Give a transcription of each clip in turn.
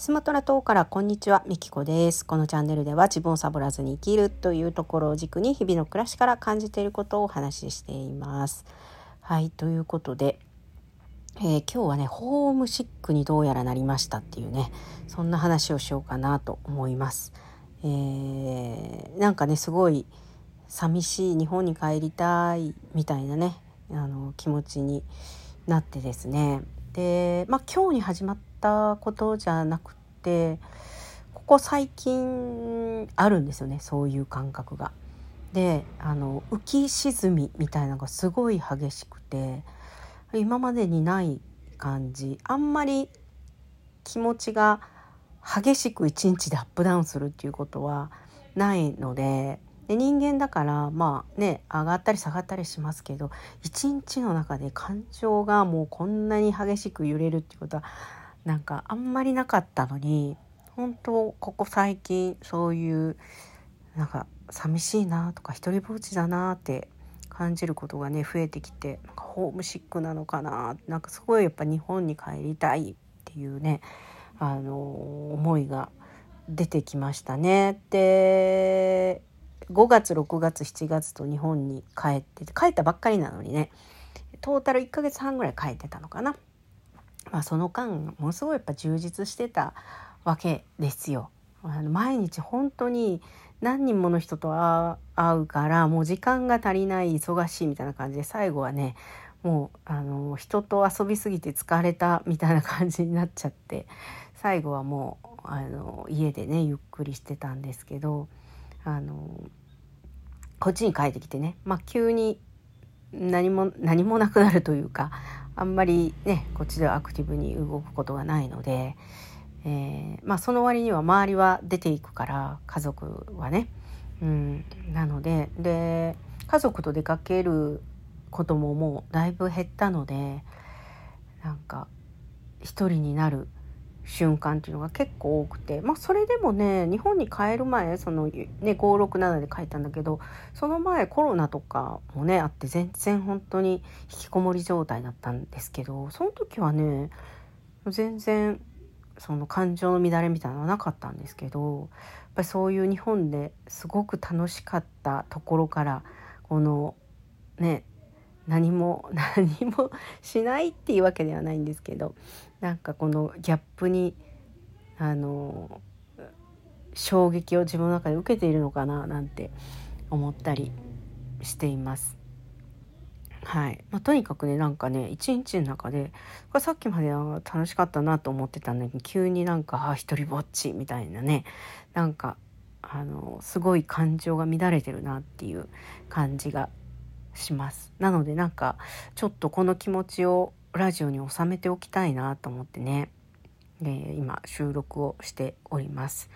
スマトラ島からこんにちは、みきこです。このチャンネルでは自分をサボらずに生きるというところを軸に日々の暮らしから感じていることをお話ししています。はい、ということで、えー、今日はね、ホームシックにどうやらなりましたっていうね、そんな話をしようかなと思います。えー、なんかね、すごい寂しい日本に帰りたいみたいなね、あの気持ちになってですね。で、まあ今日に始まったったことじゃなくてここ最近あるんですよねそういう感覚が。であの浮き沈みみたいなのがすごい激しくて今までにない感じあんまり気持ちが激しく一日でアップダウンするっていうことはないのでで人間だからまあね上がったり下がったりしますけど一日の中で感情がもうこんなに激しく揺れるっていうことはなんかあんまりなかったのに本当ここ最近そういうなんか寂しいなとか一人ぼっちだなって感じることがね増えてきてなんかホームシックなのかななんかすごいやっぱ日本に帰りたいっていうねあの思いが出てきましたね。で5月6月7月と日本に帰ってて帰ったばっかりなのにねトータル1ヶ月半ぐらい帰ってたのかな。まあ、その間ものすごいやっぱ充実してたわけですよ。あの毎日本当に何人もの人と会うからもう時間が足りない忙しいみたいな感じで最後はねもうあの人と遊びすぎて疲れたみたいな感じになっちゃって最後はもうあの家でねゆっくりしてたんですけどあのこっちに帰ってきてね、まあ、急に何も何もなくなるというかあんまりねこっちではアクティブに動くことがないので、えー、まあその割には周りは出ていくから家族はね、うん、なのでで家族と出かけることももうだいぶ減ったのでなんか一人になる瞬間っていうのが結構多くてまあそれでもね日本に帰る前そのね567で帰ったんだけどその前コロナとかもねあって全然本当に引きこもり状態だったんですけどその時はね全然その感情の乱れみたいなのはなかったんですけどやっぱりそういう日本ですごく楽しかったところからこのね何も 何もしないっていうわけではないんですけどなんかこのギャップにあの衝撃を自分の中で受けているのかななんて思ったりしています。はいまあ、とにかくねなんかね一日の中でこれさっきまでは楽しかったなと思ってたんだけど急になんかあ一人ぼっちみたいなねなんかあのすごい感情が乱れてるなっていう感じがします。なのでなんかちょっとこの気持ちをラジオに収めておきたいなと思ってね、えー、今収録をしております。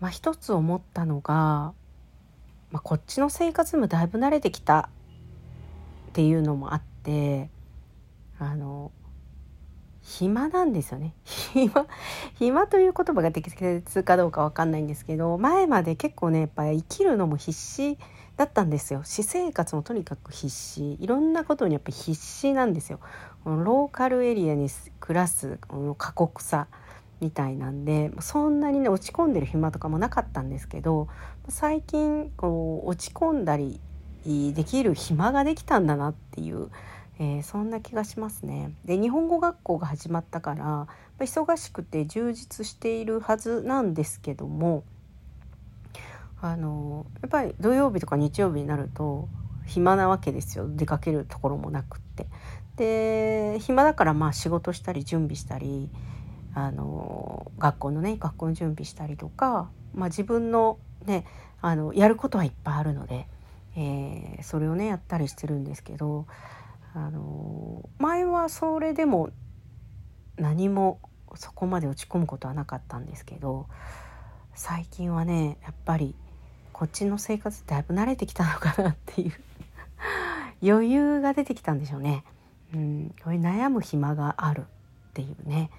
まあ、一つ思ったのが、まあ、こっちの生活もだいぶ慣れてきたっていうのもあってあの暇なんですよね暇暇という言葉が適切かどうか分かんないんですけど前まで結構ねやっぱり生きるのも必死だったんですよ。私生活もとにかく必死。いろんなことにやっぱり必死なんですよ。このローカルエリアに暮らすこの過酷さみたいなんでそんなにね落ち込んでる暇とかもなかったんですけど最近こう落ち込んだりできる暇ができたんだなっていう、えー、そんな気がしますね。で日本語学校が始まったから忙しくて充実しているはずなんですけどもあのやっぱり土曜日とか日曜日になると暇なわけですよ出かけるところもなくって。で暇だからまあ仕事したり準備したりあの学校のね学校の準備したりとか、まあ、自分のねあのやることはいっぱいあるので、えー、それをねやったりしてるんですけどあの前はそれでも何もそこまで落ち込むことはなかったんですけど最近はねやっぱりこっちの生活だいぶ慣れてきたのかなっていう 余裕が出てきたんでしょうね。うん、こういう悩む暇があるっていうね。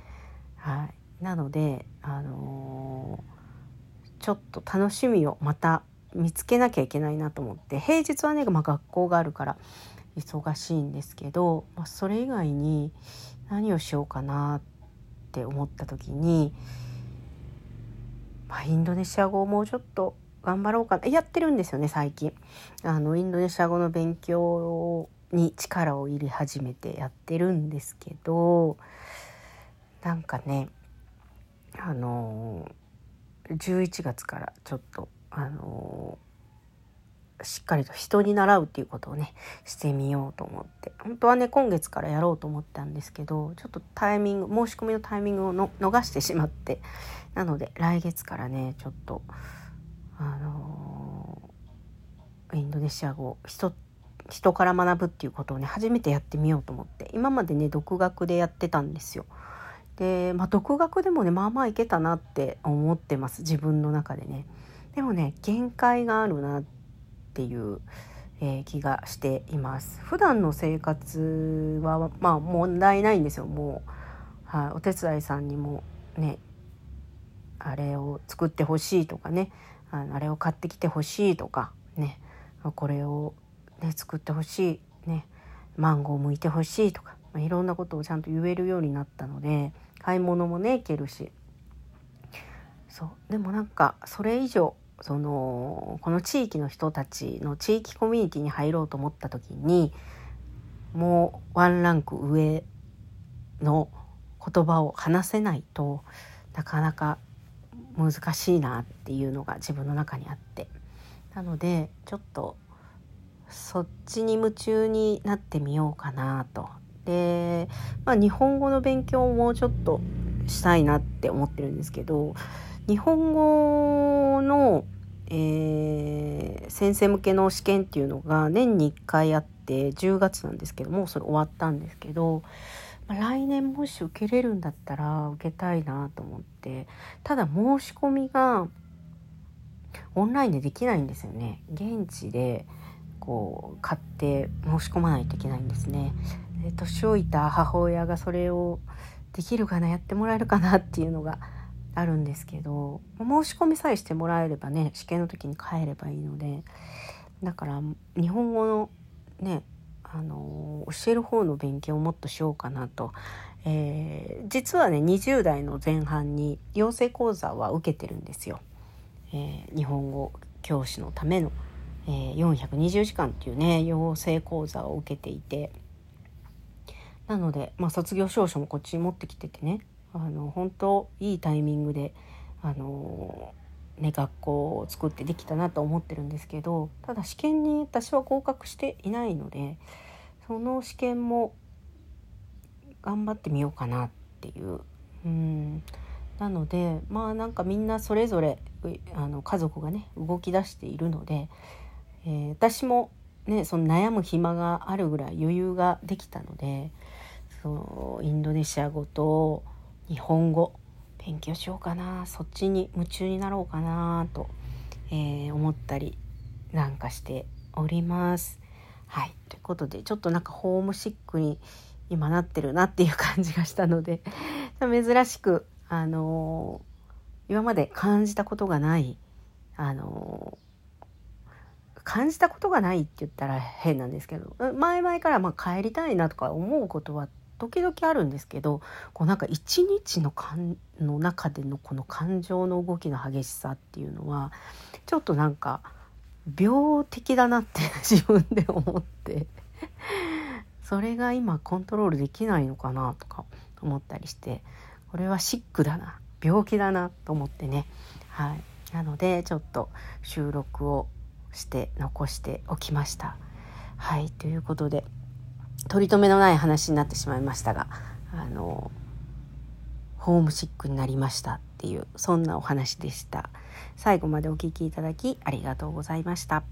はい、なので、あのー、ちょっと楽しみをまた見つけなきゃいけないなと思って平日はね、まあ、学校があるから忙しいんですけど、まあ、それ以外に何をしようかなって思った時に、まあ、インドネシア語をもうちょっと頑張ろうかな。やってるんですよね最近。あのインドネシア語の勉強に力を入れ始めてやってるんですけどなんかねあの11月からちょっとあのしっかりと人に習うっていうことをねしてみようと思って。本当はね今月からやろうと思ったんですけどちょっとタイミング申し込みのタイミングを逃してしまって。なので来月からねちょっとあのインドネシア語人人から学ぶっていうことをね初めてやってみようと思って今までね独学でやってたんですよ。で、まあ、独学でもねまあまあいけたなって思ってます自分の中でね。でもね限界があるなっていう、えー、気がしています。普段の生活はまあ問題ないんですよもう、はい、お手伝いさんにもねあれを作ってほしいとかねあのあれを買ってきてほしいとかね。これを、ね、作ってほしい、ね、マンゴー剥いてほしいとか、まあ、いろんなことをちゃんと言えるようになったので買い物もね行けるし。そう。でもなんかそれ以上そのこの地域の人たちの地域コミュニティに入ろうと思った時にもうワンランク上の言葉を話せないとなかなか難しいなっていうのが自分の中にあってなのでちょっとそっちに夢中になってみようかなと。で、まあ、日本語の勉強をもうちょっとしたいなって思ってるんですけど日本語の、えー、先生向けの試験っていうのが年に1回あって10月なんですけどもそれ終わったんですけどまあ、来年もし受けれるんだったら受けたいなと思ってただ申し込みがオンラインでできないんですよね。現地でこう買って申し込まないといけないんですね。で年老いた母親がそれをできるかなやってもらえるかなっていうのがあるんですけど申し込みさえしてもらえればね試験の時に帰ればいいのでだから日本語のねあの教える方の勉強をもっとしようかなと、えー、実はね20代の前半に養成講座は受けてるんですよ。えー、日本語教師のための、えー、420時間っていうね養成講座を受けていて。なので、まあ、卒業証書もこっちに持ってきててねあの本当いいタイミングであのね、学校を作ってできたなと思ってるんですけどただ試験に私は合格していないのでその試験も頑張ってみようかなっていう。うん。なのでまあなんかみんなそれぞれあの家族がね動き出しているので、えー、私もねその悩む暇があるぐらい余裕ができたのでそうインドネシア語と日本語勉強しようかなそっちに夢中になろうかなと、えー、思ったりなんかしております。はいということでちょっとなんかホームシックに今なってるなっていう感じがしたので珍しくあのー、今まで感じたことがないあのー、感じたことがないって言ったら変なんですけど前々からま帰りたいなとか思うことは時々あるんですけどこうなんか一日の感の中でのこの感情の動きの激しさっていうのはちょっとなんか病的だなって 自分で思ってそれが今コントロールできないのかなとか思ったりしてこれはシックだな病気だなと思ってね。はい。なのでちょっと収録をして残しておきました。はい。ということで取り留めのない話になってしまいましたがあのホームシックになりましたっていうそんなお話でした最後までお聴きいただきありがとうございました。